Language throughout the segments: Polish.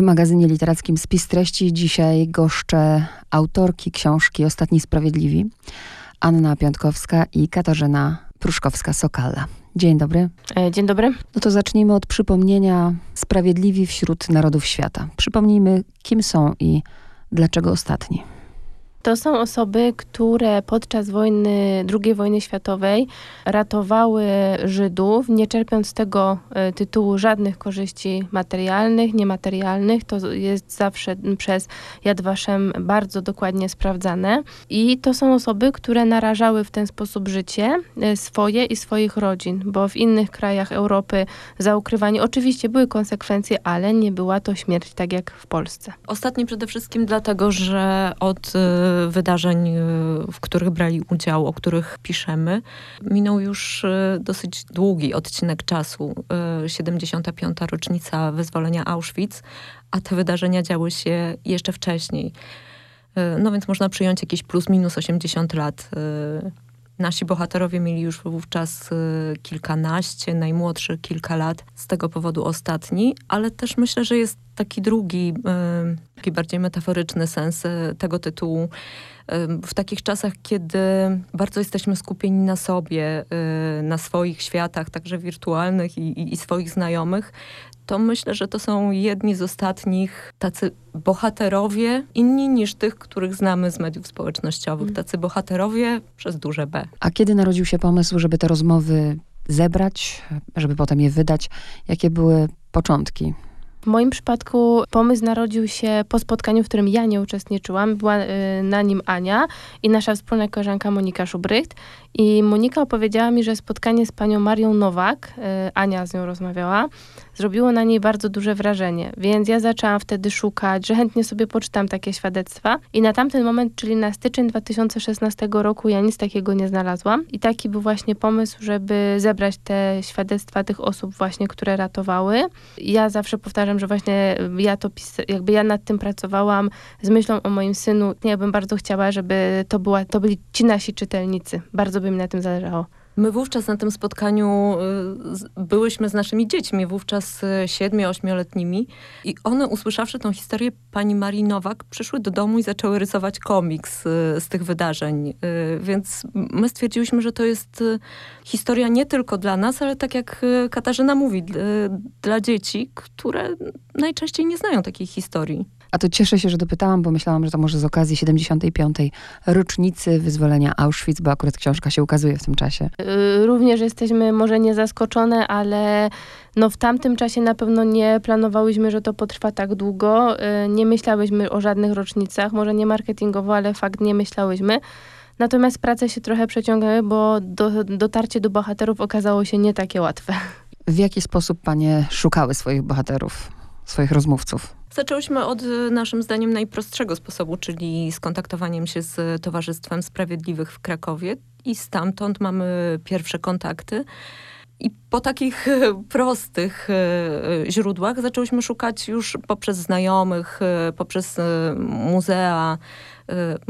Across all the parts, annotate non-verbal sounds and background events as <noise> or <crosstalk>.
W magazynie literackim Spis Treści dzisiaj goszczę autorki książki Ostatni Sprawiedliwi, Anna Piątkowska i Katarzyna Pruszkowska-Sokala. Dzień dobry. E, dzień dobry. No to zacznijmy od przypomnienia Sprawiedliwi wśród narodów świata. Przypomnijmy, kim są i dlaczego ostatni. To są osoby, które podczas wojny, II wojny światowej ratowały Żydów, nie czerpiąc z tego e, tytułu żadnych korzyści materialnych, niematerialnych. To jest zawsze przez Yad Vashem bardzo dokładnie sprawdzane. I to są osoby, które narażały w ten sposób życie e, swoje i swoich rodzin, bo w innych krajach Europy za ukrywanie oczywiście były konsekwencje, ale nie była to śmierć tak jak w Polsce. Ostatni przede wszystkim dlatego, że od e, wydarzeń, y, w których brali udział, o których piszemy. Minął już y, dosyć długi odcinek czasu, 75. Y, rocznica wyzwolenia Auschwitz, a te wydarzenia działy się jeszcze wcześniej. No więc można przyjąć jakieś plus minus 80 lat. Nasi bohaterowie mieli już wówczas kilkanaście, najmłodszy kilka lat, z tego powodu ostatni, ale też myślę, że jest taki drugi, taki bardziej metaforyczny sens tego tytułu. W takich czasach, kiedy bardzo jesteśmy skupieni na sobie, na swoich światach, także wirtualnych i, i swoich znajomych, to myślę, że to są jedni z ostatnich tacy bohaterowie, inni niż tych, których znamy z mediów społecznościowych. Mm. Tacy bohaterowie przez duże B. A kiedy narodził się pomysł, żeby te rozmowy zebrać, żeby potem je wydać? Jakie były początki w moim przypadku pomysł narodził się po spotkaniu, w którym ja nie uczestniczyłam. Była y, na nim Ania i nasza wspólna koleżanka Monika Szubrycht. I Monika opowiedziała mi, że spotkanie z panią Marią Nowak, y, Ania z nią rozmawiała, zrobiło na niej bardzo duże wrażenie. Więc ja zaczęłam wtedy szukać, że chętnie sobie poczytam takie świadectwa. I na tamten moment, czyli na styczeń 2016 roku, ja nic takiego nie znalazłam. I taki był właśnie pomysł, żeby zebrać te świadectwa tych osób właśnie, które ratowały. Ja zawsze powtarzam, że właśnie ja to jakby ja nad tym pracowałam z myślą o moim synu. Ja bym bardzo chciała, żeby to, była, to byli ci nasi czytelnicy. Bardzo by mi na tym zależało. My wówczas na tym spotkaniu y, byłyśmy z naszymi dziećmi, wówczas y, siedmiu, ośmioletnimi i one usłyszawszy tą historię pani Marii Nowak, przyszły do domu i zaczęły rysować komiks y, z tych wydarzeń. Więc my stwierdziłyśmy, że to jest historia nie tylko dla nas, ale tak jak Katarzyna mówi, dla dzieci, które najczęściej nie znają takiej historii. A to cieszę się, że dopytałam, bo myślałam, że to może z okazji 75. rocznicy wyzwolenia Auschwitz, bo akurat książka się ukazuje w tym czasie. Y, również jesteśmy może nie zaskoczone, ale no w tamtym czasie na pewno nie planowałyśmy, że to potrwa tak długo. Y, nie myślałyśmy o żadnych rocznicach, może nie marketingowo, ale fakt nie myślałyśmy. Natomiast prace się trochę przeciągały, bo do, dotarcie do bohaterów okazało się nie takie łatwe. W jaki sposób panie szukały swoich bohaterów, swoich rozmówców? Zaczęłyśmy od y, naszym zdaniem najprostszego sposobu, czyli skontaktowaniem się z Towarzystwem Sprawiedliwych w Krakowie i stamtąd mamy pierwsze kontakty. I po takich prostych y, źródłach zaczęłyśmy szukać już poprzez znajomych, poprzez muzea,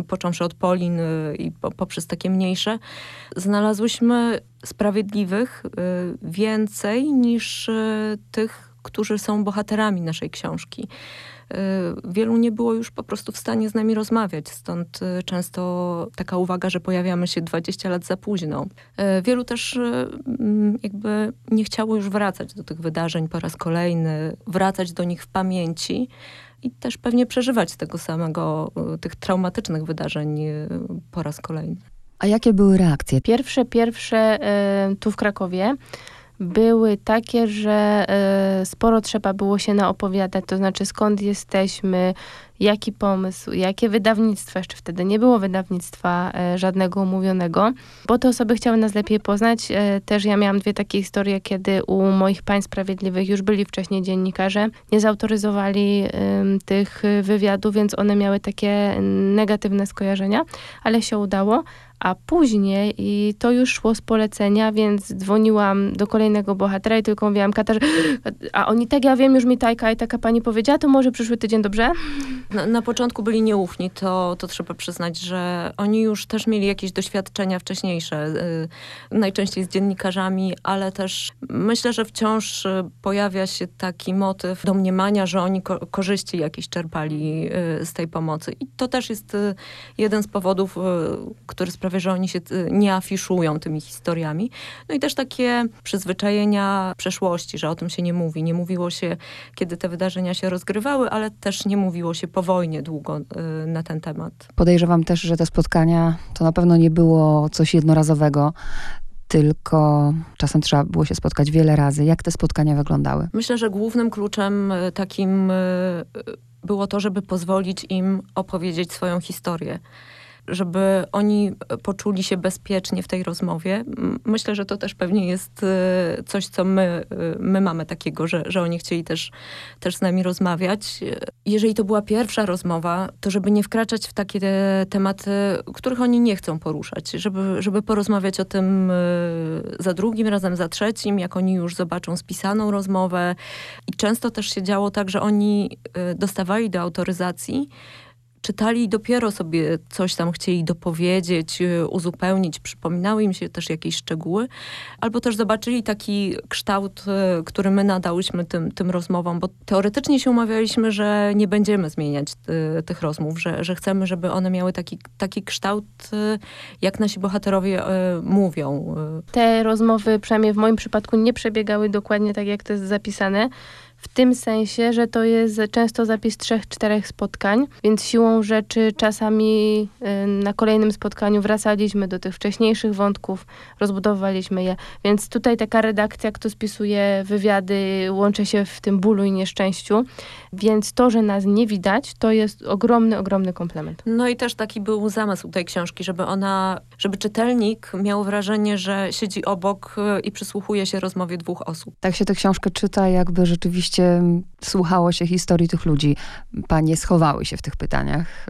począwszy od Polin i poprzez takie mniejsze. Znalazłyśmy sprawiedliwych więcej niż tych, którzy są bohaterami naszej książki. Y, wielu nie było już po prostu w stanie z nami rozmawiać, stąd y, często taka uwaga, że pojawiamy się 20 lat za późno. Y, wielu też mm, jakby nie chciało już wracać do tych wydarzeń po raz kolejny, wracać do nich w pamięci i też pewnie przeżywać tego samego, tych traumatycznych wydarzeń po raz kolejny. A jakie były reakcje? Pierwsze, pierwsze tu w Krakowie były takie, że y, sporo trzeba było się naopowiadać, to znaczy skąd jesteśmy, jaki pomysł, jakie wydawnictwo, jeszcze wtedy nie było wydawnictwa y, żadnego umówionego, bo te osoby chciały nas lepiej poznać. Y, też ja miałam dwie takie historie, kiedy u moich pań sprawiedliwych już byli wcześniej dziennikarze, nie zautoryzowali tych wywiadów, więc one miały takie negatywne skojarzenia, ale się udało A później, i to już szło z polecenia, więc dzwoniłam do kolejnego bohatera i tylko mówiłam, Katarzyna, a oni tak, ja wiem, już mi taka i taka pani powiedziała, to może przyszły tydzień, dobrze? Na, na początku byli nieufni, to, to trzeba przyznać, że oni już też mieli jakieś doświadczenia wcześniejsze, y, najczęściej z dziennikarzami, ale też myślę, że wciąż pojawia się taki motyw domniemania, że oni ko korzyści jakieś czerpali y, z tej pomocy. I to też jest y, jeden z powodów, który sprawia, że oni się y, nie afiszują tymi historiami. No i też takie przyzwyczajenia przeszłości, że o tym się nie mówi. Nie mówiło się, kiedy te wydarzenia się rozgrywały, ale też nie mówiło się po wojnie długo y, na ten temat. Podejrzewam też, że te spotkania to na pewno nie było coś jednorazowego, tylko czasem trzeba było się spotkać wiele razy. Jak te spotkania wyglądały? Myślę, że głównym kluczem y, takim było to, żeby pozwolić im opowiedzieć swoją historię. Żeby oni poczuli się bezpiecznie w tej rozmowie. Myślę, że to też pewnie jest y, coś, co my, y, my mamy takiego, że, że oni chcieli też, też z nami rozmawiać. Jeżeli to była pierwsza rozmowa, to żeby nie wkraczać w takie te tematy, których oni nie chcą poruszać. Żeby, żeby porozmawiać o tym za drugim razem, za trzecim, jak oni już zobaczą spisaną rozmowę. I często też się działo tak, że oni dostawali do autoryzacji, czytali i dopiero sobie coś tam chcieli dopowiedzieć, y, uzupełnić, przypominały im się też jakieś szczegóły, albo też zobaczyli taki kształt, y, który my nadałyśmy tym, tym rozmowom, bo teoretycznie się umawialiśmy, że nie będziemy zmieniać y, tych rozmów, że, że chcemy, żeby one miały taki, taki kształt, jak nasi bohaterowie mówią. Te rozmowy, przynajmniej w moim przypadku, nie przebiegały dokładnie tak, jak to jest zapisane. W tym sensie, że to jest często zapis trzech, czterech spotkań, więc siłą rzeczy czasami y, na kolejnym spotkaniu wracaliśmy do tych wcześniejszych wątków, rozbudowywaliśmy je. Więc tutaj taka redakcja, kto spisuje wywiady, łączy się w tym bólu i nieszczęściu. Więc to, że nas nie widać, to jest ogromny, ogromny komplement. No i też taki był zamysł tej książki, żeby ona, żeby czytelnik miał wrażenie, że siedzi obok y, i przysłuchuje się rozmowie dwóch osób. Tak się tę książkę czyta, jakby rzeczywiście słuchało się historii tych ludzi. Panie schowały się w tych pytaniach.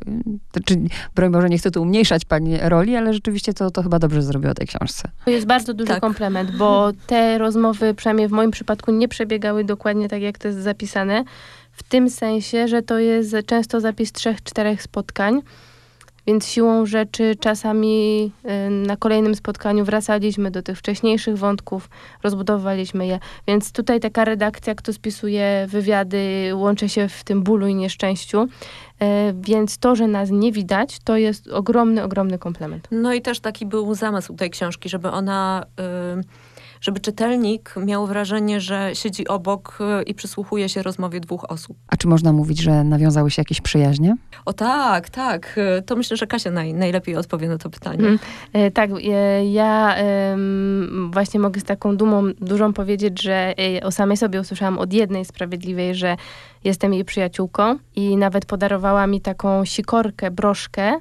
Znaczy, broń Boże, nie chcę tu umniejszać pani roli, ale rzeczywiście to, to chyba dobrze zrobiło tej książce. To jest bardzo duży Tak. komplement, bo <laughs> te rozmowy, przynajmniej w moim przypadku, nie przebiegały dokładnie tak, jak to jest zapisane. W tym sensie, że to jest często zapis trzech, czterech spotkań. Więc siłą rzeczy czasami y, na kolejnym spotkaniu wracaliśmy do tych wcześniejszych wątków, rozbudowywaliśmy je. Więc tutaj taka redakcja, kto spisuje wywiady, łączy się w tym bólu i nieszczęściu. Y, Więc to, że nas nie widać, to jest ogromny, ogromny komplement. No i też taki był zamysł tej książki, żeby ona, y, żeby czytelnik miał wrażenie, że siedzi obok y, i przysłuchuje się rozmowie dwóch osób. A czy można mówić, że nawiązały się jakieś przyjaźnie? O tak, tak. y, To myślę, że Kasia naj, najlepiej odpowie na to pytanie. Mhm. E, Tak, e, ja em, właśnie mogę z taką dumą dużą powiedzieć, że e, o samej sobie usłyszałam od jednej sprawiedliwej, że jestem jej przyjaciółką i nawet podarowała mi taką sikorkę, broszkę,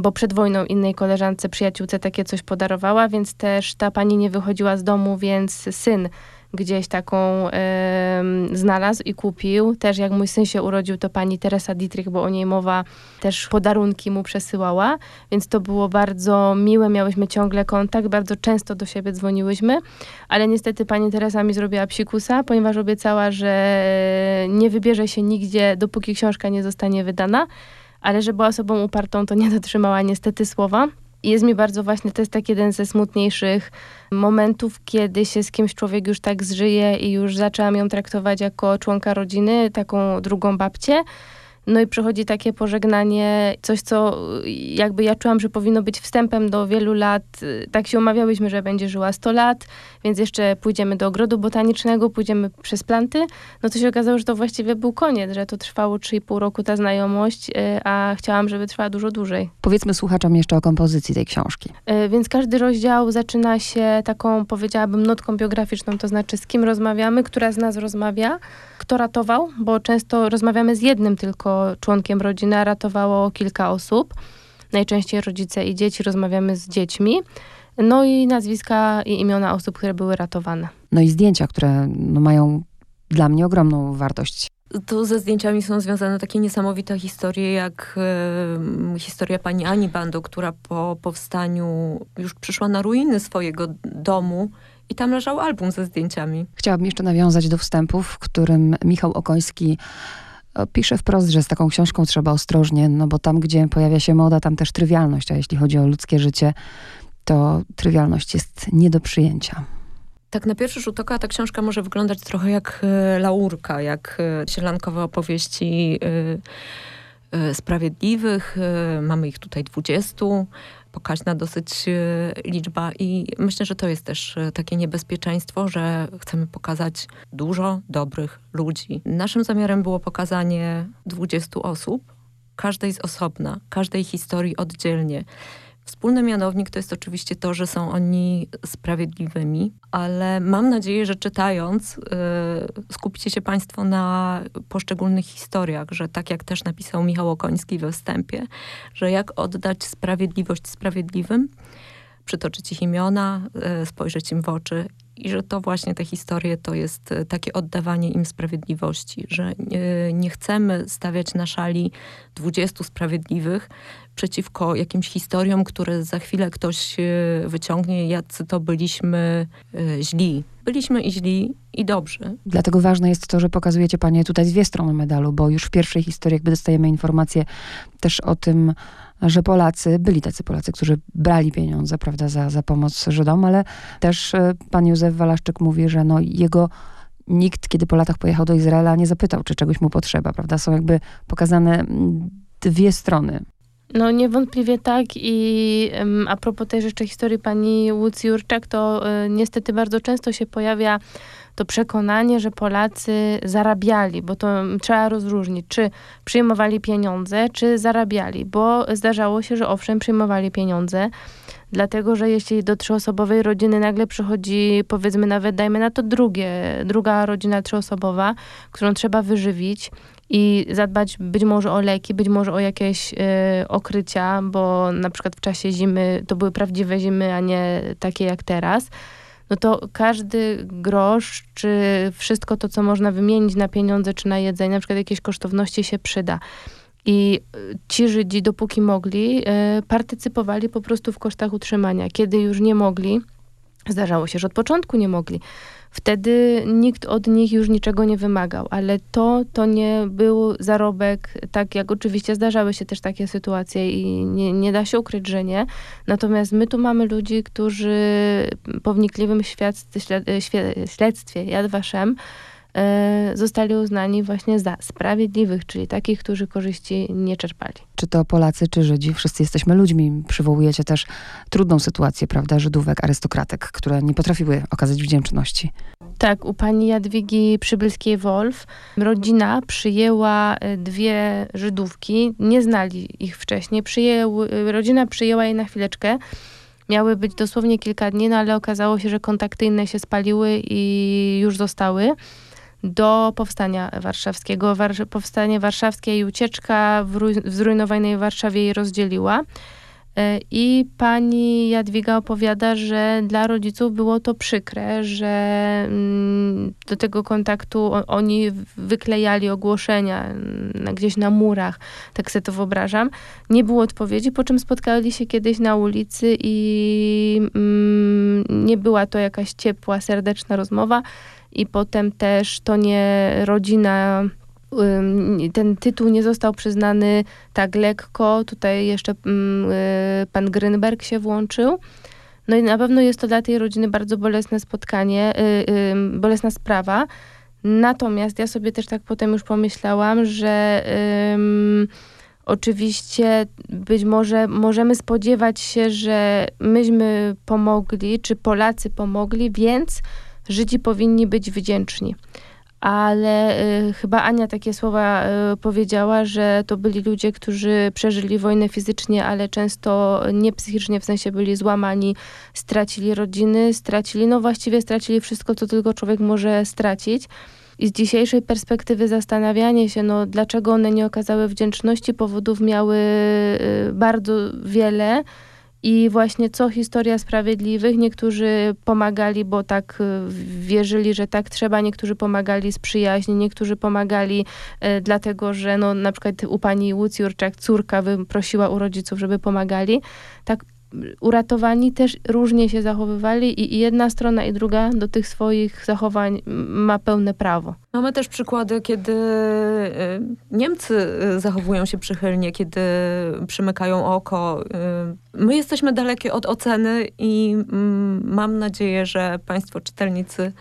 bo przed wojną innej koleżance, przyjaciółce takie coś podarowała, więc też ta pani nie wychodziła z domu, więc syn gdzieś taką em, znalazł i kupił. Też jak mój syn się urodził, to pani Teresa Dietrich, bo o niej mowa, też podarunki mu przesyłała, więc to było bardzo miłe, miałyśmy ciągle kontakt, bardzo często do siebie dzwoniłyśmy, ale niestety pani Teresa mi zrobiła psikusa, ponieważ obiecała, że nie wybierze się nigdzie, dopóki książka nie zostanie wydana, ale że była osobą upartą, to nie dotrzymała niestety słowa. I jest mi bardzo właśnie, to jest tak jeden ze smutniejszych momentów, kiedy się z kimś człowiek już tak zżyje i już zaczęłam ją traktować jako członka rodziny, taką drugą babcię. No i przychodzi takie pożegnanie, coś co jakby ja czułam, że powinno być wstępem do wielu lat. Tak się umawiałyśmy, że będzie żyła 100 lat, więc jeszcze pójdziemy do ogrodu botanicznego, pójdziemy przez planty. No to się okazało, że to właściwie był koniec, że to trwało 3,5 roku ta znajomość, y, a chciałam, żeby trwała dużo dłużej. Powiedzmy słuchaczom jeszcze o kompozycji tej książki. E, Więc każdy rozdział zaczyna się taką, powiedziałabym, notką biograficzną, to znaczy z kim rozmawiamy, która z nas rozmawia, kto ratował, bo często rozmawiamy z jednym tylko członkiem rodziny, a ratowało kilka osób. Najczęściej rodzice i dzieci, rozmawiamy z dziećmi. No i nazwiska i imiona osób, które były ratowane. No i zdjęcia, które no, mają dla mnie ogromną wartość. Tu ze zdjęciami są związane takie niesamowite historie, jak e, historia pani Ani Bando, która po powstaniu już przyszła na ruiny swojego domu i tam leżał album ze zdjęciami. Chciałabym jeszcze nawiązać do wstępu, w którym Michał Okoński e, pisze wprost, że z taką książką trzeba ostrożnie, no bo tam, gdzie pojawia się moda, tam też trywialność, a jeśli chodzi o ludzkie życie, to trywialność jest nie do przyjęcia. Tak na pierwszy rzut oka ta książka może wyglądać trochę jak e, laurka, jak e, sielankowe opowieści e, sprawiedliwych. Mamy ich tutaj dwudziestu pokaźna dosyć liczba i myślę, że to jest też takie niebezpieczeństwo, że chcemy pokazać dużo dobrych ludzi. Naszym zamiarem było pokazanie 20 osób, każdej z osobna, każdej historii oddzielnie. Wspólny mianownik to jest oczywiście to, że są oni sprawiedliwymi, ale mam nadzieję, że czytając yy, skupicie się Państwo na poszczególnych historiach, że tak jak też napisał Michał Okoński we wstępie, że jak oddać sprawiedliwość sprawiedliwym, przytoczyć ich imiona, yy, spojrzeć im w oczy i że to właśnie te historie to jest e, takie oddawanie im sprawiedliwości, że nie, nie chcemy stawiać na szali 20 sprawiedliwych przeciwko jakimś historiom, które za chwilę ktoś e, wyciągnie, jacy to byliśmy e, źli. Byliśmy i źli, i dobrzy. Dlatego ważne jest to, że pokazujecie Panie tutaj dwie strony medalu, bo już w pierwszej historii jakby dostajemy informację też o tym, że Polacy, byli tacy Polacy, którzy brali pieniądze, prawda, za, za pomoc Żydom, ale też e, pan Józef Walaszczyk mówi, że no jego nikt, kiedy po latach pojechał do Izraela, nie zapytał, czy czegoś mu potrzeba, prawda? Są jakby pokazane mm, dwie strony. No niewątpliwie tak i a propos tej rzeczy historii pani Łucji Jurczak, to y, niestety bardzo często się pojawia to przekonanie, że Polacy zarabiali, bo to trzeba rozróżnić, czy przyjmowali pieniądze, czy zarabiali, bo zdarzało się, że owszem, przyjmowali pieniądze, dlatego że jeśli do trzyosobowej rodziny nagle przychodzi, powiedzmy nawet, dajmy na to drugie, druga rodzina trzyosobowa, którą trzeba wyżywić, i zadbać być może o leki, być może o jakieś y, okrycia, bo na przykład w czasie zimy to były prawdziwe zimy, a nie takie jak teraz no to każdy grosz, czy wszystko to, co można wymienić na pieniądze, czy na jedzenie, na przykład jakieś kosztowności się przyda. I y, ci Żydzi, dopóki mogli, y, partycypowali po prostu w kosztach utrzymania. Kiedy już nie mogli, zdarzało się, że od początku nie mogli, Wtedy nikt od nich już niczego nie wymagał, ale to, to nie był zarobek, tak jak oczywiście zdarzały się też takie sytuacje i nie, nie da się ukryć, że nie. Natomiast my tu mamy ludzi, którzy po wnikliwym śledztwie, śledztwie Yad zostali uznani właśnie za sprawiedliwych, czyli takich, którzy korzyści nie czerpali. Czy to Polacy, czy Żydzi, wszyscy jesteśmy ludźmi. Przywołujecie też trudną sytuację, prawda, Żydówek, arystokratek, które nie potrafiły okazać wdzięczności. Tak, u pani Jadwigi Przybylskiej-Wolf rodzina przyjęła e, dwie Żydówki, nie znali ich wcześniej. Przyjęł, e, rodzina przyjęła je na chwileczkę. Miały być dosłownie kilka dni, no ale okazało się, że kontakty inne się spaliły i już zostały do powstania warszawskiego. War powstanie warszawskie i ucieczka w, w zrujnowanej Warszawie je rozdzieliła. E, I pani Jadwiga opowiada, że dla rodziców było to przykre, że mm, do tego kontaktu oni wyklejali ogłoszenia mm, gdzieś na murach, tak sobie to wyobrażam. Nie było odpowiedzi, po czym spotkali się kiedyś na ulicy i mm, nie była to jakaś ciepła, serdeczna rozmowa i potem też to nie rodzina ten tytuł nie został przyznany tak lekko. Tutaj jeszcze y, pan Grynberg się włączył. No i na pewno jest to dla tej rodziny bardzo bolesne spotkanie, y, bolesna sprawa. Natomiast ja sobie też tak potem już pomyślałam, że oczywiście być może możemy spodziewać się, że myśmy pomogli, czy Polacy pomogli, więc Żydzi powinni być wdzięczni. Ale y, chyba Ania takie słowa y, powiedziała, że to byli ludzie, którzy przeżyli wojnę fizycznie, ale często nie psychicznie, w sensie byli złamani, stracili rodziny, stracili, no właściwie stracili wszystko, co tylko człowiek może stracić. I z dzisiejszej perspektywy zastanawianie się, no, dlaczego one nie okazały wdzięczności, powodów miały y, bardzo wiele I właśnie co historia sprawiedliwych, niektórzy pomagali, bo tak y, wierzyli, że tak trzeba, niektórzy pomagali z przyjaźni, niektórzy pomagali e, dlatego, że no, na przykład u pani Łucji Urczak córka prosiła u rodziców, żeby pomagali. Tak uratowani też różnie się zachowywali i jedna strona i druga do tych swoich zachowań ma pełne prawo. Mamy też przykłady, kiedy y, Niemcy y, zachowują się przychylnie, kiedy przymykają oko. Y, my jesteśmy dalekie od oceny i mm, mam nadzieję, że państwo czytelnicy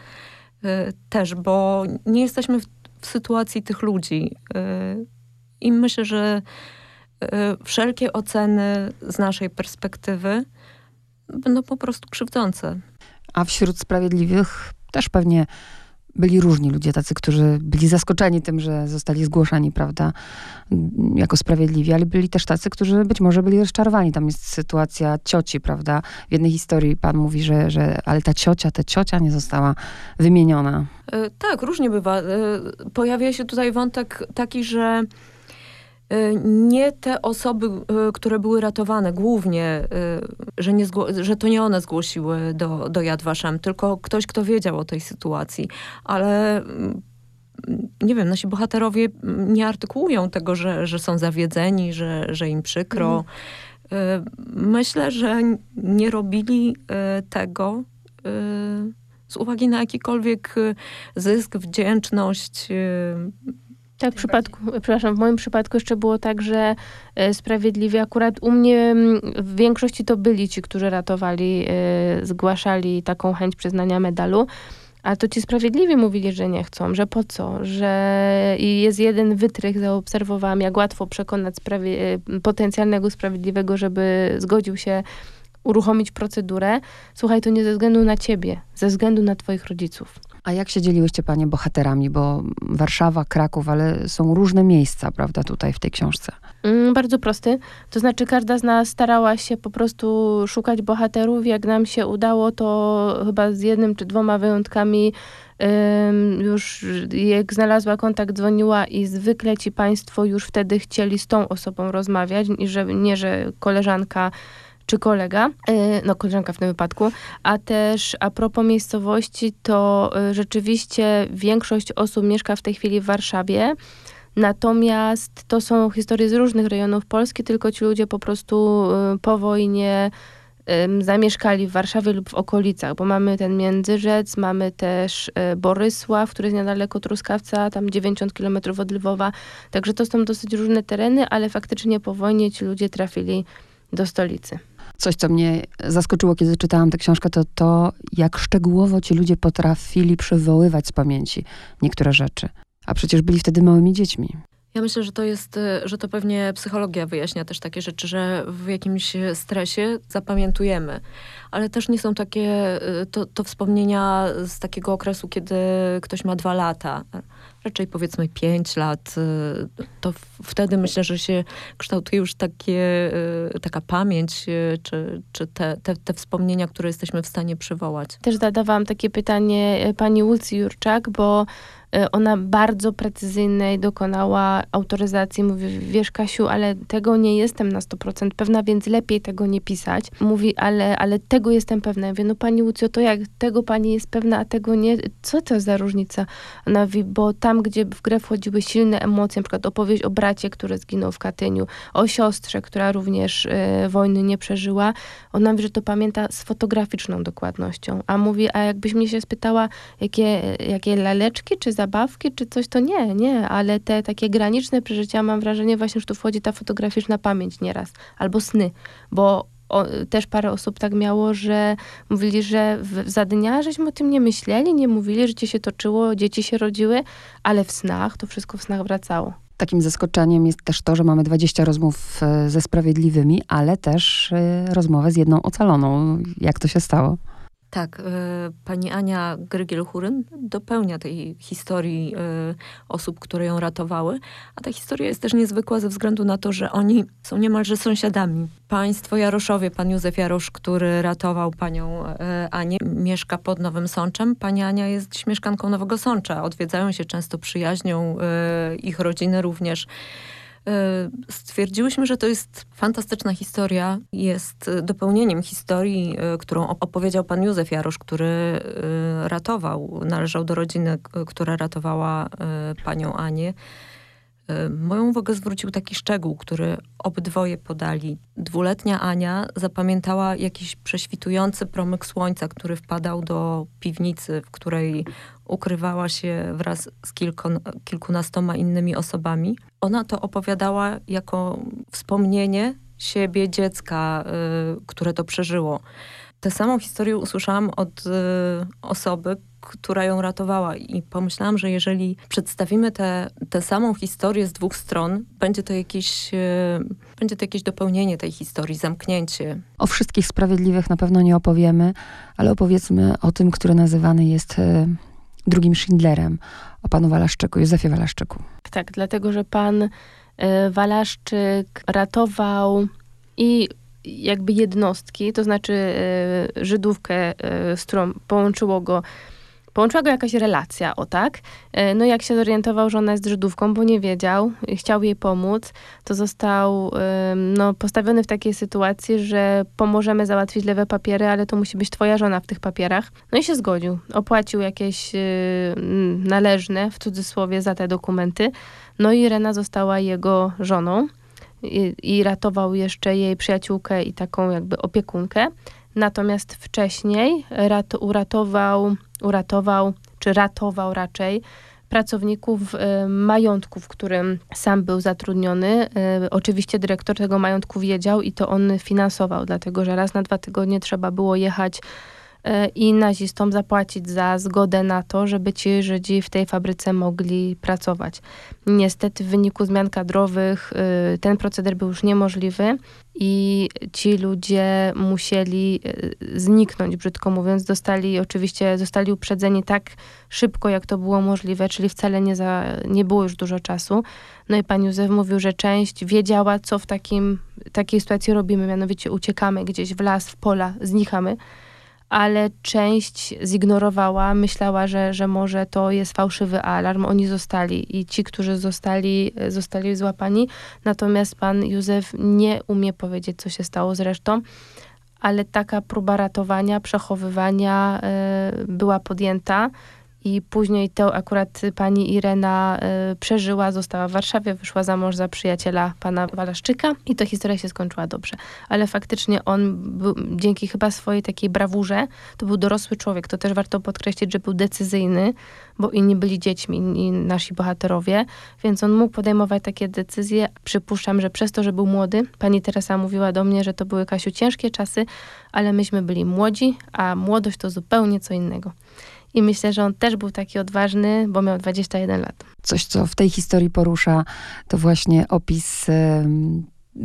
też, bo nie jesteśmy w, w sytuacji tych ludzi. I myślę, że wszelkie oceny z naszej perspektywy będą po prostu krzywdzące. A wśród sprawiedliwych też pewnie byli różni ludzie, tacy, którzy byli zaskoczeni tym, że zostali zgłoszeni, prawda, jako sprawiedliwi, ale byli też tacy, którzy być może byli rozczarowani. Tam jest sytuacja cioci, prawda. W jednej historii pan mówi, że, że ale ta ciocia, ta ciocia nie została wymieniona. E, tak, różnie bywa. E, pojawia się tutaj wątek taki, że nie te osoby, które były ratowane, głównie, że, nie że to nie one zgłosiły do, do Yad Vashem, tylko ktoś, kto wiedział o tej sytuacji. Ale mm, nie wiem, nasi bohaterowie nie artykułują tego, że, że są zawiedzeni, że, że im przykro. Mhm. Myślę, że nie robili tego z uwagi na jakikolwiek zysk, wdzięczność. Tak, w przypadku, przepraszam, w moim przypadku jeszcze było tak, że sprawiedliwie akurat u mnie w większości to byli ci, którzy ratowali, zgłaszali taką chęć przyznania medalu. A to ci sprawiedliwie mówili, że nie chcą, że po co, że i jest jeden wytrych, zaobserwowałam, jak łatwo przekonać sprawie, potencjalnego sprawiedliwego, żeby zgodził się uruchomić procedurę. Słuchaj, to nie ze względu na ciebie, ze względu na twoich rodziców. A jak się dzieliłyście panie bohaterami? Bo Warszawa, Kraków, ale są różne miejsca, prawda, tutaj w tej książce. Mm, bardzo prosty. To znaczy, każda z nas starała się po prostu szukać bohaterów. Jak nam się udało, to chyba z jednym czy dwoma wyjątkami już jak znalazła kontakt, dzwoniła i zwykle ci państwo już wtedy chcieli z tą osobą rozmawiać, i że, nie, że koleżanka czy kolega, e, no koleżanka w tym wypadku, a też a propos miejscowości, to e, rzeczywiście większość osób mieszka w tej chwili w Warszawie, natomiast to są historie z różnych rejonów Polski, tylko ci ludzie po prostu e, po wojnie zamieszkali w Warszawie lub w okolicach, bo mamy ten Międzyrzec, mamy też Borysław, który jest niedaleko Truskawca, tam 90 km od Lwowa, także to są dosyć różne tereny, ale faktycznie po wojnie ci ludzie trafili do stolicy. Coś, co mnie zaskoczyło, kiedy czytałam tę książkę, to to, jak szczegółowo ci ludzie potrafili przywoływać z pamięci niektóre rzeczy. A przecież byli wtedy małymi dziećmi. Ja myślę, że to jest, y, że to pewnie psychologia wyjaśnia też takie rzeczy, że w jakimś stresie zapamiętujemy. Ale też nie są takie, y, to, to wspomnienia z takiego okresu, kiedy ktoś ma dwa lata raczej powiedzmy 5 lat, y, to wtedy myślę, że się kształtuje już takie, y, taka pamięć, y, czy, czy te, te, te wspomnienia, które jesteśmy w stanie przywołać. Też zadawałam takie pytanie pani Łucji Jurczak, bo ona bardzo precyzyjnej dokonała autoryzacji. Mówi, wiesz Kasiu, ale tego nie jestem na 100% pewna, więc lepiej tego nie pisać. Mówi, ale, ale tego jestem pewna. Ja mówię, no pani Łucjo, to jak tego pani jest pewna, a tego nie? Co to za różnica? Ona mówi, bo tam, gdzie w grę wchodziły silne emocje, na przykład opowieść o bracie, który zginął w Katyniu, o siostrze, która również y, wojny nie przeżyła, ona mówi, że to pamięta z fotograficzną dokładnością. A mówi, a jakbyś mnie się spytała, jakie, jakie laleczki czy zabawki czy coś, to nie, nie, ale te takie graniczne przeżycia mam wrażenie właśnie, że tu wchodzi ta fotograficzna pamięć nieraz, albo sny, bo o, też parę osób tak miało, że mówili, że w, za dnia żeśmy o tym nie myśleli, nie mówili, życie się toczyło, dzieci się rodziły, ale w snach, to wszystko w snach wracało. Takim zaskoczeniem jest też to, że mamy 20 rozmów e, ze sprawiedliwymi, ale też e, rozmowę z jedną ocaloną. Jak to się stało? Tak, y, pani Ania Grygiel-Huryn dopełnia tej historii y, osób, które ją ratowały, a ta historia jest też niezwykła ze względu na to, że oni są niemalże sąsiadami. Państwo Jaroszowie, pan Józef Jarosz, który ratował panią y, Anię, mieszka pod Nowym Sączem. Pani Ania jest mieszkanką Nowego Sącza. Odwiedzają się często przyjaźnią, ich rodziny również. Stwierdziłyśmy, że to jest fantastyczna historia. Jest dopełnieniem historii, którą opowiedział pan Józef Jarosz, który ratował, należał do rodziny, która ratowała panią Anię. Y, moją uwagę zwrócił taki szczegół, który obydwoje podali. Dwuletnia Ania zapamiętała jakiś prześwitujący promyk słońca, który wpadał do piwnicy, w której ukrywała się wraz z kilkon, kilkunastoma innymi osobami. Ona to opowiadała jako wspomnienie siebie, dziecka, y, które to przeżyło. Tę samą historię usłyszałam od y, osoby, która ją ratowała. I pomyślałam, że jeżeli przedstawimy tę samą historię z dwóch stron, będzie to, jakieś, e, będzie to jakieś dopełnienie tej historii, zamknięcie. O wszystkich sprawiedliwych na pewno nie opowiemy, ale opowiedzmy o tym, który nazywany jest e, drugim Schindlerem, o panu Walaszczyku, Józefie Walaszczyku. Tak, dlatego, że pan e, Walaszczyk ratował i jakby jednostki, to znaczy Żydówkę, z którą połączyło go Połączyła go jakaś relacja, o tak. E, no jak się zorientował, że ona jest Żydówką, bo nie wiedział, chciał jej pomóc, to został no, postawiony w takiej sytuacji, że pomożemy załatwić lewe papiery, ale to musi być twoja żona w tych papierach. No i się zgodził. Opłacił jakieś y, należne, w cudzysłowie, za te dokumenty. No i Rena została jego żoną i, i ratował jeszcze jej przyjaciółkę i taką jakby opiekunkę. Natomiast wcześniej rat, uratował, uratował, czy ratował raczej pracowników y, majątku, w którym sam był zatrudniony. Y, oczywiście dyrektor tego majątku wiedział i to on finansował, dlatego że raz na dwa tygodnie trzeba było jechać i nazistom zapłacić za zgodę na to, żeby ci Żydzi w tej fabryce mogli pracować. Niestety w wyniku zmian kadrowych e, ten proceder był już niemożliwy i ci ludzie musieli e, zniknąć, brzydko mówiąc. Dostali oczywiście, zostali uprzedzeni tak szybko, jak to było możliwe, czyli wcale nie, za, nie było już dużo czasu. No i pan Józef mówił, że część wiedziała, co w takim, takiej sytuacji robimy, mianowicie uciekamy gdzieś w las, w pola, znikamy ale część zignorowała, myślała, że, że może to jest fałszywy alarm. Oni zostali i ci, którzy zostali, zostali złapani. Natomiast pan Józef nie umie powiedzieć, co się stało z resztą, ale taka próba ratowania, przechowywania y, była podjęta. I później to akurat pani Irena y, przeżyła, została w Warszawie, wyszła za mąż za przyjaciela pana Walaszczyka i to historia się skończyła dobrze. Ale faktycznie on był, dzięki chyba swojej takiej brawurze, to był dorosły człowiek. To też warto podkreślić, że był decyzyjny, bo inni byli dziećmi, inni nasi bohaterowie, więc on mógł podejmować takie decyzje. Przypuszczam, że przez to, że był młody, pani Teresa mówiła do mnie, że to były Kasiu ciężkie czasy, ale myśmy byli młodzi, a młodość to zupełnie co innego. I myślę, że on też był taki odważny, bo miał 21 lat. Coś, co w tej historii porusza, to właśnie opis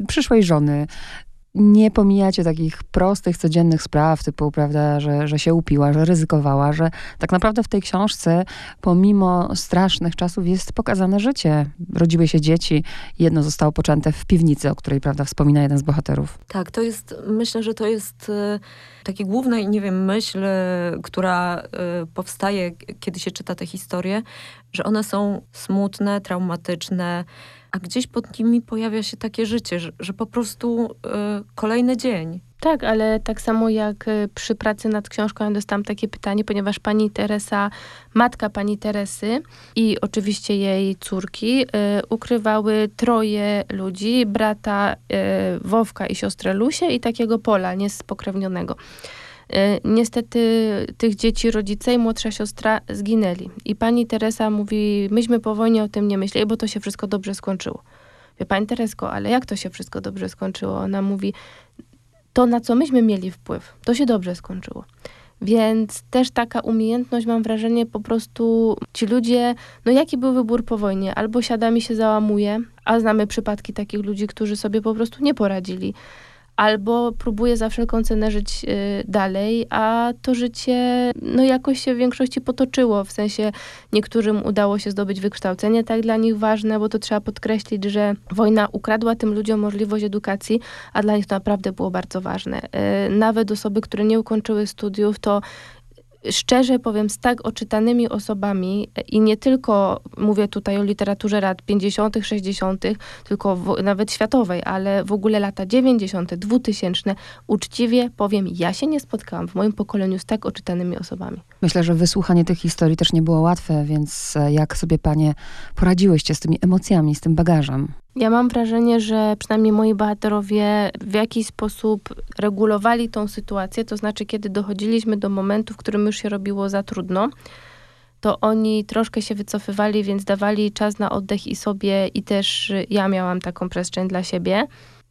przyszłej żony, nie pomijacie takich prostych, codziennych spraw, typu, prawda, że, że się upiła, że ryzykowała, że tak naprawdę w tej książce, pomimo strasznych czasów, jest pokazane życie. Rodziły się dzieci, jedno zostało poczęte w piwnicy, o której, prawda, wspomina jeden z bohaterów. Tak, to jest, myślę, że to jest e, taki główna, nie wiem, myśl, e, która e, powstaje, kiedy się czyta te historie, że one są smutne, traumatyczne, a gdzieś pod nimi pojawia się takie życie, że, że po prostu y, kolejny dzień. Tak, ale tak samo jak y, przy pracy nad książką ja dostałam takie pytanie, ponieważ pani Teresa, matka pani Teresy i oczywiście jej córki y, ukrywały troje ludzi, brata y, Wowka i siostrę Lusię i takiego Pola, niespokrewnionego. E, niestety tych dzieci rodzice i młodsza siostra zginęli. I pani Teresa mówi, myśmy po wojnie o tym nie myśleli, bo to się wszystko dobrze skończyło. Wie pani Teresko, ale jak to się wszystko dobrze skończyło? Ona mówi, to na co myśmy mieli wpływ, to się dobrze skończyło. Więc też taka umiejętność, mam wrażenie, po prostu ci ludzie, no jaki był wybór po wojnie? Albo siadami się załamuje, a znamy przypadki takich ludzi, którzy sobie po prostu nie poradzili albo próbuje za wszelką cenę żyć y, dalej, a to życie no jakoś się w większości potoczyło, w sensie niektórym udało się zdobyć wykształcenie tak dla nich ważne, bo to trzeba podkreślić, że wojna ukradła tym ludziom możliwość edukacji, a dla nich to naprawdę było bardzo ważne. Y, nawet osoby, które nie ukończyły studiów, to szczerze powiem, z tak oczytanymi osobami i nie tylko mówię tutaj o literaturze lat 50., 60., tylko w, nawet światowej, ale w ogóle lata 90., 2000, uczciwie powiem, ja się nie spotkałam w moim pokoleniu z tak oczytanymi osobami. Myślę, że wysłuchanie tych historii też nie było łatwe, więc e, jak sobie panie poradziłyście z tymi emocjami, z tym bagażem? Ja mam wrażenie, że przynajmniej moi bohaterowie w jakiś sposób regulowali tą sytuację, to znaczy, kiedy dochodziliśmy do momentu, w którym już się robiło za trudno, to oni troszkę się wycofywali, więc dawali czas na oddech i sobie, i też ja miałam taką przestrzeń dla siebie.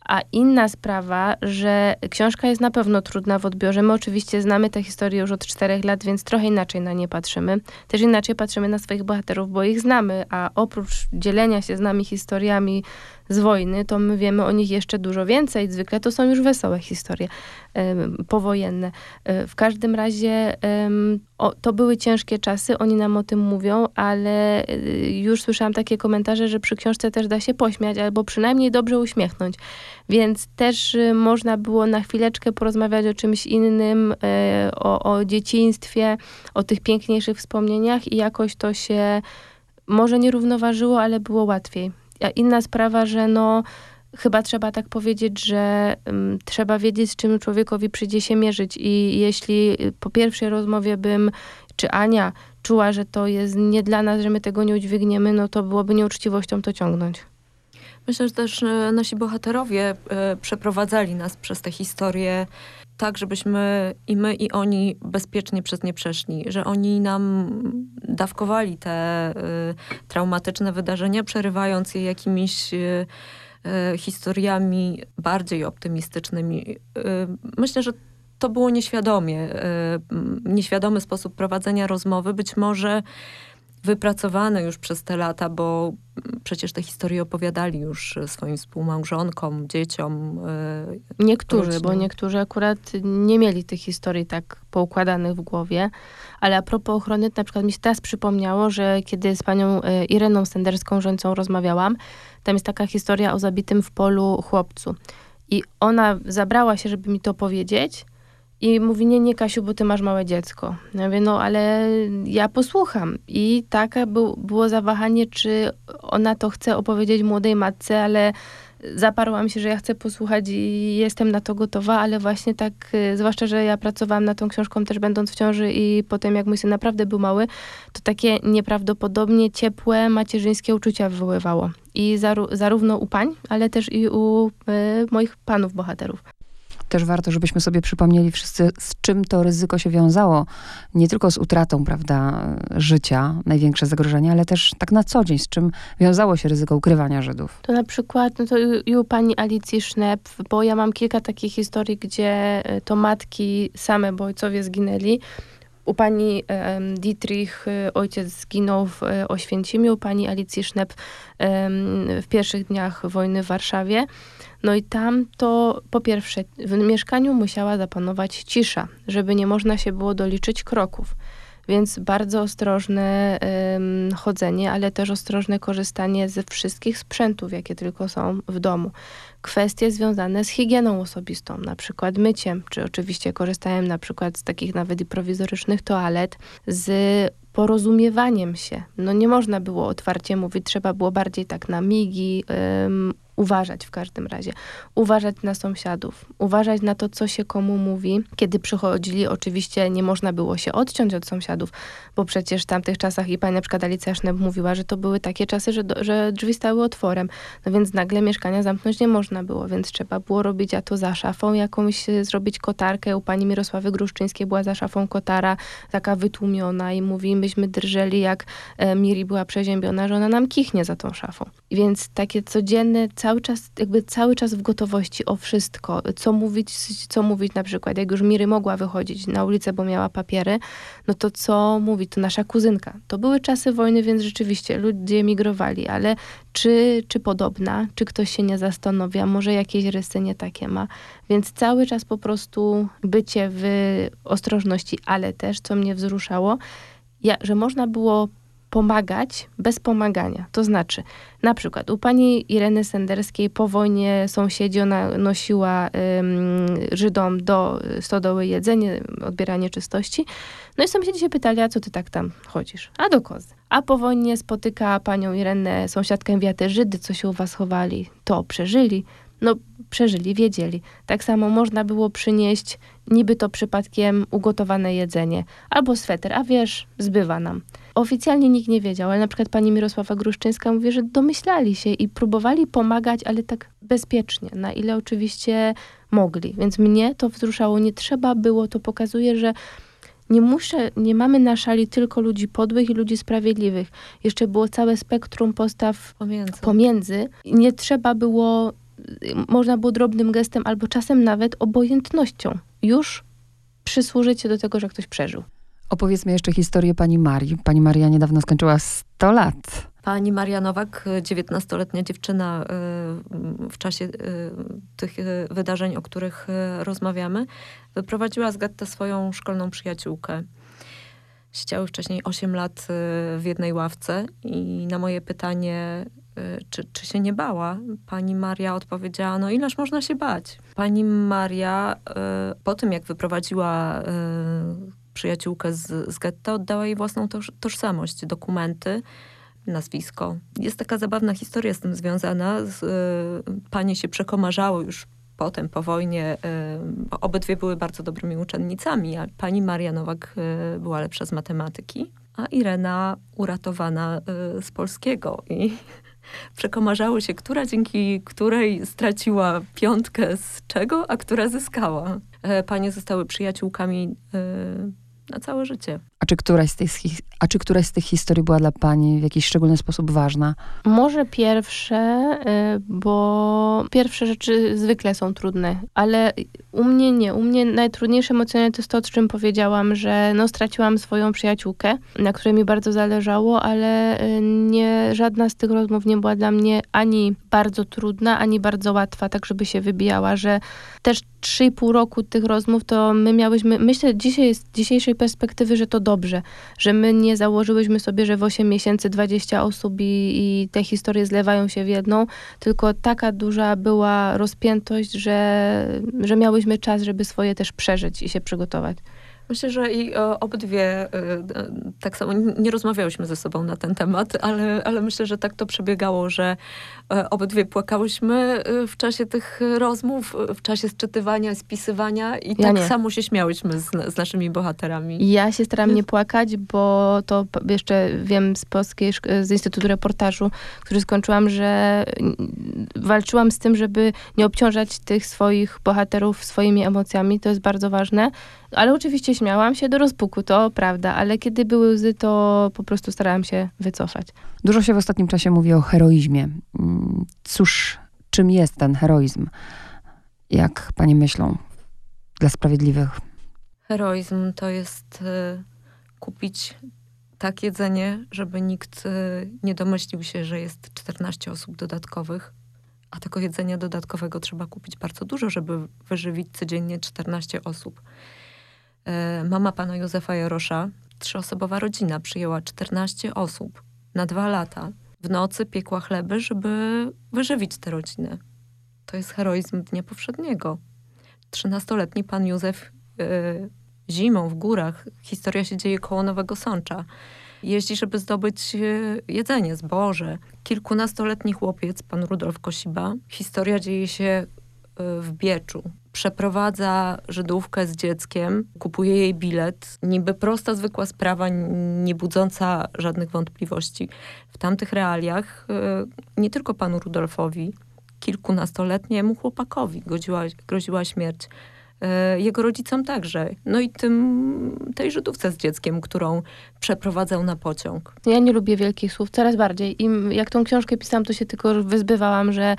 A inna sprawa, że książka jest na pewno trudna w odbiorze. My oczywiście znamy tę historię już od czterech lat, więc trochę inaczej na nie patrzymy. Też inaczej patrzymy na swoich bohaterów, bo ich znamy, a oprócz dzielenia się z nami historiami z wojny, to my wiemy o nich jeszcze dużo więcej. Zwykle to są już wesołe historie powojenne. E, w każdym razie o, to były ciężkie czasy, oni nam o tym mówią, ale e, już słyszałam takie komentarze, że przy książce też da się pośmiać, albo przynajmniej dobrze uśmiechnąć. Więc też e, można było na chwileczkę porozmawiać o czymś innym, o, o dzieciństwie, o tych piękniejszych wspomnieniach i jakoś to się może nie równoważyło, ale było łatwiej. A inna sprawa, że no chyba trzeba tak powiedzieć, że um, trzeba wiedzieć, z czym człowiekowi przyjdzie się mierzyć. I jeśli po pierwszej rozmowie bym, czy Ania czuła, że to jest nie dla nas, że my tego nie udźwigniemy, no to byłoby nieuczciwością to ciągnąć. Myślę, że też e, nasi bohaterowie e, przeprowadzali nas przez tę historię tak, żebyśmy i my, i oni bezpiecznie przez nie przeszli, że oni nam dawkowali te y, traumatyczne wydarzenia, przerywając je jakimiś historiami bardziej optymistycznymi. Myślę, że to było nieświadomie, nieświadomy sposób prowadzenia rozmowy. Być może wypracowane już przez te lata, bo przecież te historie opowiadali już swoim współmałżonkom, dzieciom. E, niektórzy, rodzinom. bo niektórzy akurat nie mieli tych historii tak poukładanych w głowie. Ale a propos ochrony, na przykład mi się teraz przypomniało, że kiedy z panią e, Ireną Stenderską rządcą rozmawiałam, tam jest taka historia o zabitym w polu chłopcu. I ona zabrała się, żeby mi to powiedzieć, i mówi, nie, nie Kasiu, bo ty masz małe dziecko. Ja mówię, no ale ja posłucham. I takie był, było zawahanie, czy ona to chce opowiedzieć młodej matce, ale zaparłam się, że ja chcę posłuchać i jestem na to gotowa, ale właśnie tak, y, zwłaszcza, że ja pracowałam nad tą książką też będąc w ciąży i potem jak mój syn naprawdę był mały, to takie nieprawdopodobnie ciepłe, macierzyńskie uczucia wywoływało. I zarówno u pań, ale też i u y, moich panów bohaterów też warto, żebyśmy sobie przypomnieli wszyscy, z czym to ryzyko się wiązało. Nie tylko z utratą, prawda, życia, największe zagrożenie, ale też tak na co dzień, z czym wiązało się ryzyko ukrywania Żydów. To na przykład no to u pani Alicji Sznep, bo ja mam kilka takich historii, gdzie e, to matki same, bo ojcowie zginęli. U pani Dietrich e, ojciec zginął w e, Oświęcimiu, u pani Alicji Sznep w pierwszych dniach wojny w Warszawie. No i tam to po pierwsze w mieszkaniu musiała zapanować cisza, żeby nie można się było doliczyć kroków. Więc bardzo ostrożne ym, chodzenie, ale też ostrożne korzystanie ze wszystkich sprzętów, jakie tylko są w domu. Kwestie związane z higieną osobistą, na przykład myciem, czy oczywiście korzystałem na przykład z takich nawet i prowizorycznych toalet, z porozumiewaniem się. No nie można było otwarcie mówić, trzeba było bardziej tak na migi, ym, uważać w każdym razie. Uważać na sąsiadów, uważać na to, co się komu mówi. Kiedy przychodzili, oczywiście nie można było się odciąć od sąsiadów, bo przecież w tamtych czasach i pani na przykład Alicja Sznep mówiła, że to były takie czasy, że, do, że drzwi stały otworem. No więc nagle mieszkania zamknąć nie można było, więc trzeba było robić a to za szafą jakąś, e, zrobić kotarkę. U pani Mirosławy Gruszczyńskiej była za szafą kotara, taka wytłumiona i mówi, myśmy drżeli, jak e, Miri była przeziębiona, że ona nam kichnie za tą szafą. Więc takie codzienne, cały czas, jakby cały czas w gotowości o wszystko, co mówić, co mówić na przykład, jak już Miry mogła wychodzić na ulicę, bo miała papiery, no to co mówić, to nasza kuzynka. To były czasy wojny, więc rzeczywiście ludzie emigrowali, ale czy, czy podobna, czy ktoś się nie zastanawia, może jakieś rysy nie takie ma, więc cały czas po prostu bycie w ostrożności, ale też, co mnie wzruszało, ja, że można było pomagać bez pomagania. To znaczy, na przykład u pani Ireny Senderskiej po wojnie sąsiedzi, ona nosiła ym, Żydom do stodoły jedzenie, odbieranie czystości. No i sąsiedzi się pytali, a co ty tak tam chodzisz? A do kozy. A po wojnie spotyka panią Irenę, sąsiadkę te Żydy, co się u was chowali, to przeżyli. No, przeżyli, wiedzieli. Tak samo można było przynieść niby to przypadkiem ugotowane jedzenie albo sweter, a wiesz, zbywa nam. Oficjalnie nikt nie wiedział, ale na przykład pani Mirosława Gruszczyńska mówi, że domyślali się i próbowali pomagać, ale tak bezpiecznie, na ile oczywiście mogli. Więc mnie to wzruszało, nie trzeba było, to pokazuje, że nie muszę, nie mamy na szali tylko ludzi podłych i ludzi sprawiedliwych. Jeszcze było całe spektrum postaw Pomiędzy. pomiędzy. Nie trzeba było, można było drobnym gestem albo czasem nawet obojętnością już przysłużyć się do tego, że ktoś przeżył. Opowiedzmy jeszcze historię pani Marii. Pani Maria niedawno skończyła 100 lat. Pani Maria Nowak, 19-letnia dziewczyna y, w czasie y, tych y, wydarzeń, o których rozmawiamy, wyprowadziła z getta swoją szkolną przyjaciółkę. Siedziały wcześniej 8 lat w jednej ławce i na moje pytanie, czy, czy się nie bała, pani Maria odpowiedziała, no ileż można się bać. Pani Maria po tym, jak wyprowadziła przyjaciółkę z, z getta, oddała jej własną toż, tożsamość, dokumenty, nazwisko. Jest taka zabawna historia z tym związana. Y, panie się przekomarzały już potem, po wojnie. Y, obydwie były bardzo dobrymi uczennicami, a pani Maria Nowak y, była lepsza z matematyki, a Irena uratowana z polskiego. I przekomarzały się, która dzięki której straciła piątkę z czego, a która zyskała. Panie zostały przyjaciółkami na całe życie. A czy, któraś z tych, a czy któraś z tych historii była dla Pani w jakiś szczególny sposób ważna? Może pierwsze, y, bo pierwsze rzeczy zwykle są trudne, ale u mnie nie. U mnie najtrudniejsze emocjonalnie to jest to, o czym powiedziałam, że no, straciłam swoją przyjaciółkę, na której mi bardzo zależało, ale y, nie, żadna z tych rozmów nie była dla mnie ani bardzo trudna, ani bardzo łatwa, tak żeby się wybijała, że też 3,5 roku tych rozmów to my miałyśmy, myślę dzisiaj z dzisiejszej perspektywy, że to dobrze, że my nie założyłyśmy sobie, że w 8 miesięcy 20 osób i, i te historie zlewają się w jedną, tylko taka duża była rozpiętość, że, że miałyśmy czas, żeby swoje też przeżyć i się przygotować. Myślę, że i e, obydwie e, e, tak samo nie rozmawiałyśmy ze sobą na ten temat, ale, ale myślę, że tak to przebiegało, że obydwie płakałyśmy w czasie tych rozmów, w czasie sczytywania, spisywania i ja tak nie. samo się śmiałyśmy z, z, naszymi bohaterami. Ja się staram nie płakać, bo to jeszcze wiem z polskiej, z Instytutu Reportażu, który skończyłam, że walczyłam z tym, żeby nie obciążać tych swoich bohaterów swoimi emocjami. To jest bardzo ważne. Ale oczywiście śmiałam się do rozpuku, to prawda, ale kiedy były łzy, to po prostu starałam się wycofać. Dużo się w ostatnim czasie mówi o heroizmie. Cóż, czym jest ten heroizm? Jak pani myślą dla sprawiedliwych? Heroizm to jest y, kupić tak jedzenie, żeby nikt y, nie domyślił się, że jest 14 osób dodatkowych, a tego jedzenia dodatkowego trzeba kupić bardzo dużo, żeby wyżywić codziennie 14 osób. E, mama pana Józefa Jarosza, trzyosobowa rodzina, przyjęła 14 osób na dwa lata. W nocy piekła chleby, żeby wyżywić tę rodzinę. To jest heroizm Dnia Powszedniego. Trzynastoletni pan Józef yy, zimą w górach, historia się dzieje koło Nowego Sącza, jeździ, żeby zdobyć yy, jedzenie, zboże. Kilkunastoletni chłopiec, pan Rudolf Kosiba, historia dzieje się w Bieczu. Przeprowadza Żydówkę z dzieckiem, kupuje jej bilet. Niby prosta, zwykła sprawa, nie budząca żadnych wątpliwości. W tamtych realiach y, nie tylko panu Rudolfowi, kilkunastoletniemu chłopakowi groziła, groziła śmierć. Y, jego rodzicom także. No i tym, tej Żydówce z dzieckiem, którą przeprowadzał na pociąg. Ja nie lubię wielkich słów, coraz bardziej. I jak tą książkę pisałam, to się tylko wyzbywałam, że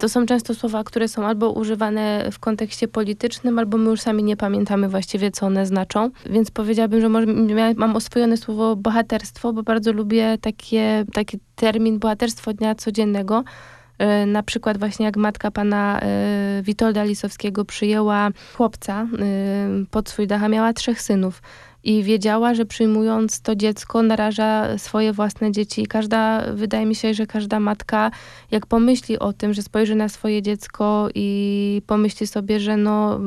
to są często słowa, które są albo używane w kontekście politycznym, albo my już sami nie pamiętamy właściwie, co one znaczą. Więc powiedziałabym, że może mam oswojone słowo bohaterstwo, bo bardzo lubię takie, taki termin bohaterstwo dnia codziennego, E, na przykład właśnie jak matka pana e, Witolda Lisowskiego przyjęła chłopca e, pod swój dach, a miała trzech synów i wiedziała, że przyjmując to dziecko, naraża swoje własne dzieci. I każda, wydaje mi się, że każda matka, jak pomyśli o tym, że spojrzy na swoje dziecko i pomyśli sobie, że no,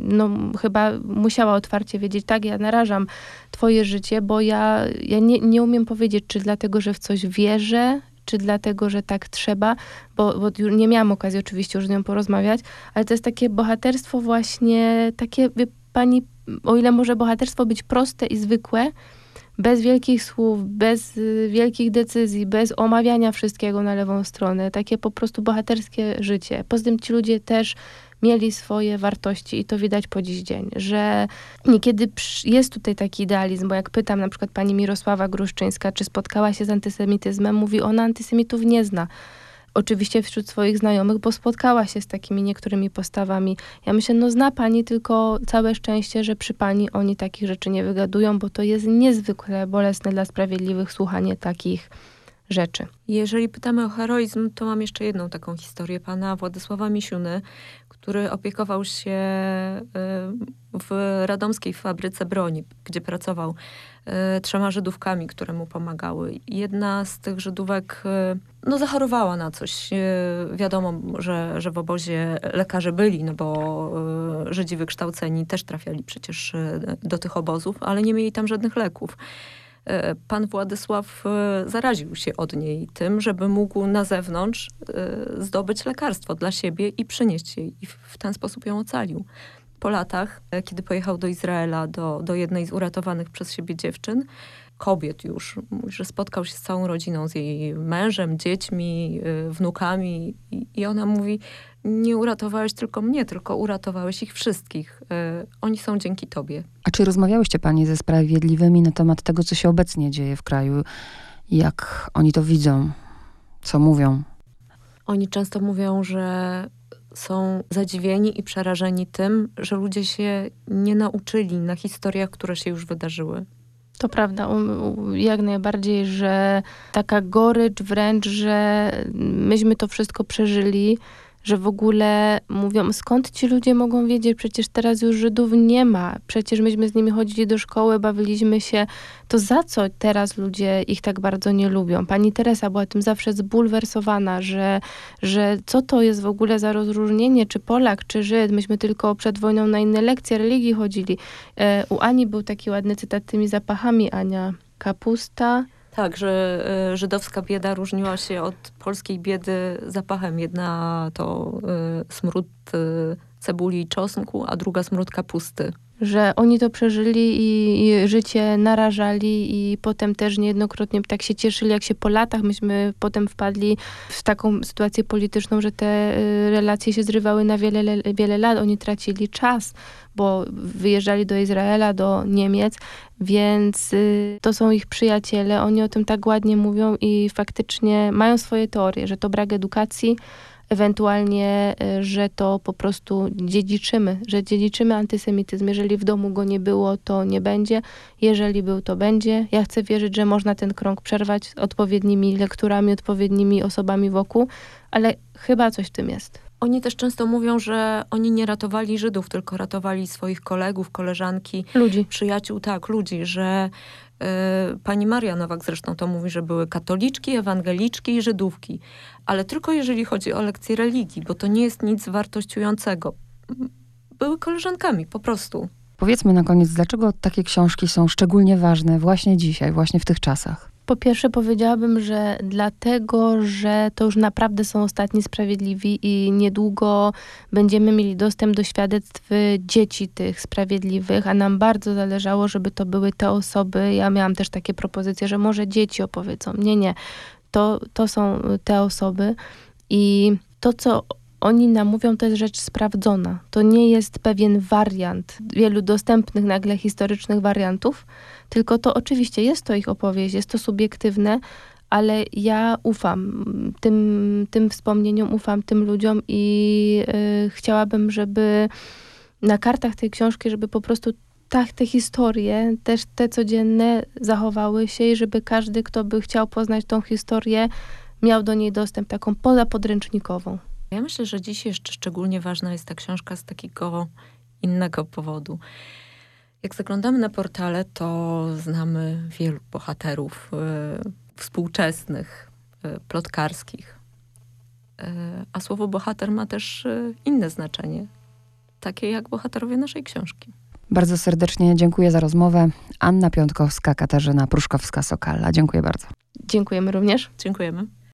no chyba musiała otwarcie wiedzieć, tak, ja narażam twoje życie, bo ja, ja nie, nie umiem powiedzieć, czy dlatego, że w coś wierzę, czy dlatego, że tak trzeba, bo, bo nie miałam okazji oczywiście już z nią porozmawiać, ale to jest takie bohaterstwo właśnie, takie, pani, o ile może bohaterstwo być proste i zwykłe, bez wielkich słów, bez y, wielkich decyzji, bez omawiania wszystkiego na lewą stronę, takie po prostu bohaterskie życie. Poza tym ci ludzie też mieli swoje wartości i to widać po dziś dzień, że niekiedy jest tutaj taki idealizm, bo jak pytam na przykład pani Mirosława Gruszczyńska, czy spotkała się z antysemityzmem, mówi ona antysemitów nie zna oczywiście wśród swoich znajomych, bo spotkała się z takimi niektórymi postawami. Ja myślę, no zna pani tylko całe szczęście, że przy pani oni takich rzeczy nie wygadują, bo to jest niezwykle bolesne dla sprawiedliwych słuchanie takich rzeczy. Jeżeli pytamy o heroizm, to mam jeszcze jedną taką historię pana Władysława Misiuny, który opiekował się y, w radomskiej fabryce broni, gdzie pracował y, trzema Żydówkami, które mu pomagały. Jedna z tych Żydówek y, no, zachorowała na coś. Wiadomo, że, że w obozie lekarze byli, no bo Żydzi wykształceni też trafiali przecież do tych obozów, ale nie mieli tam żadnych leków. E, pan Władysław e, zaraził się od niej tym, żeby mógł na zewnątrz e, zdobyć lekarstwo dla siebie i przynieść jej. I w ten sposób ją ocalił. Po latach, kiedy pojechał do Izraela, do, do jednej z uratowanych przez siebie dziewczyn, kobiet już, że spotkał się z całą rodziną, z jej mężem, dziećmi, wnukami i, i ona mówi, nie uratowałeś tylko mnie, tylko uratowałeś ich wszystkich. Y, oni są dzięki tobie. A czy rozmawiałyście pani ze sprawiedliwymi na temat tego, co się obecnie dzieje w kraju? Jak oni to widzą? Co mówią? Oni często mówią, że są zadziwieni i przerażeni tym, że ludzie się nie nauczyli na historiach, które się już wydarzyły. To prawda, jak najbardziej, że taka gorycz wręcz, że myśmy to wszystko przeżyli, że w ogóle mówią, skąd ci ludzie mogą wiedzieć, przecież teraz już Żydów nie ma, przecież myśmy z nimi chodzili do szkoły, bawiliśmy się, to za co teraz ludzie ich tak bardzo nie lubią? Pani Teresa była tym zawsze zbulwersowana, że, że co to jest w ogóle za rozróżnienie, czy Polak, czy Żyd, myśmy tylko przed wojną na inne lekcje religii chodzili. E, u Ani był taki ładny cytat tymi zapachami, Ania, kapusta, tak, że y, żydowska bieda różniła się od polskiej biedy zapachem. Jedna to y, smród y, cebuli i czosnku, a druga smród kapusty że oni to przeżyli i, i, życie narażali i potem też niejednokrotnie tak się cieszyli, jak się po latach myśmy potem wpadli w taką sytuację polityczną, że te relacje się zrywały na wiele, wiele lat. Oni tracili czas, bo wyjeżdżali do Izraela, do Niemiec, więc y, to są ich przyjaciele. Oni o tym tak ładnie mówią i faktycznie mają swoje teorie, że to brak edukacji, ewentualnie, e, że to po prostu dziedziczymy, że dziedziczymy antysemityzm. Jeżeli w domu go nie było, to nie będzie. Jeżeli był, to będzie. Ja chcę wierzyć, że można ten krąg przerwać odpowiednimi lekturami, odpowiednimi osobami wokół, ale chyba coś w tym jest. Oni też często mówią, że oni nie ratowali Żydów, tylko ratowali swoich kolegów, koleżanki, ludzi. przyjaciół, tak, ludzi, że Y, pani Maria Nowak zresztą to mówi, że były katoliczki, ewangeliczki i żydówki. Ale tylko jeżeli chodzi o lekcje religii, bo to nie jest nic wartościującego. Były koleżankami, po prostu. Powiedzmy na koniec, dlaczego takie książki są szczególnie ważne właśnie dzisiaj, właśnie w tych czasach? Po pierwsze powiedziałabym, że dlatego, że to już naprawdę są ostatni sprawiedliwi i niedługo będziemy mieli dostęp do świadectw dzieci tych sprawiedliwych, a nam bardzo zależało, żeby to były te osoby. Ja miałam też takie propozycje, że może dzieci opowiedzą. Nie, nie. To, to są te osoby i to, co oni nam mówią, to jest rzecz sprawdzona. To nie jest pewien wariant wielu dostępnych nagle historycznych wariantów, tylko to oczywiście jest to ich opowieść, jest to subiektywne, ale ja ufam tym, tym wspomnieniom, ufam tym ludziom i y, chciałabym, żeby na kartach tej książki, żeby po prostu tak te historie, też te codzienne zachowały się i żeby każdy, kto by chciał poznać tą historię, miał do niej dostęp taką pozapodręcznikową. Ja myślę, że dziś jeszcze szczególnie ważna jest ta książka z takiego innego powodu. Jak zaglądamy na portale, to znamy wielu bohaterów y, współczesnych, y, plotkarskich. Y, a słowo bohater ma też y, inne znaczenie, takie jak bohaterowie naszej książki. Bardzo serdecznie dziękuję za rozmowę. Anna Piątkowska, Katarzyna Pruszkowska-Sokalla. Dziękuję bardzo. Dziękujemy również. Dziękujemy.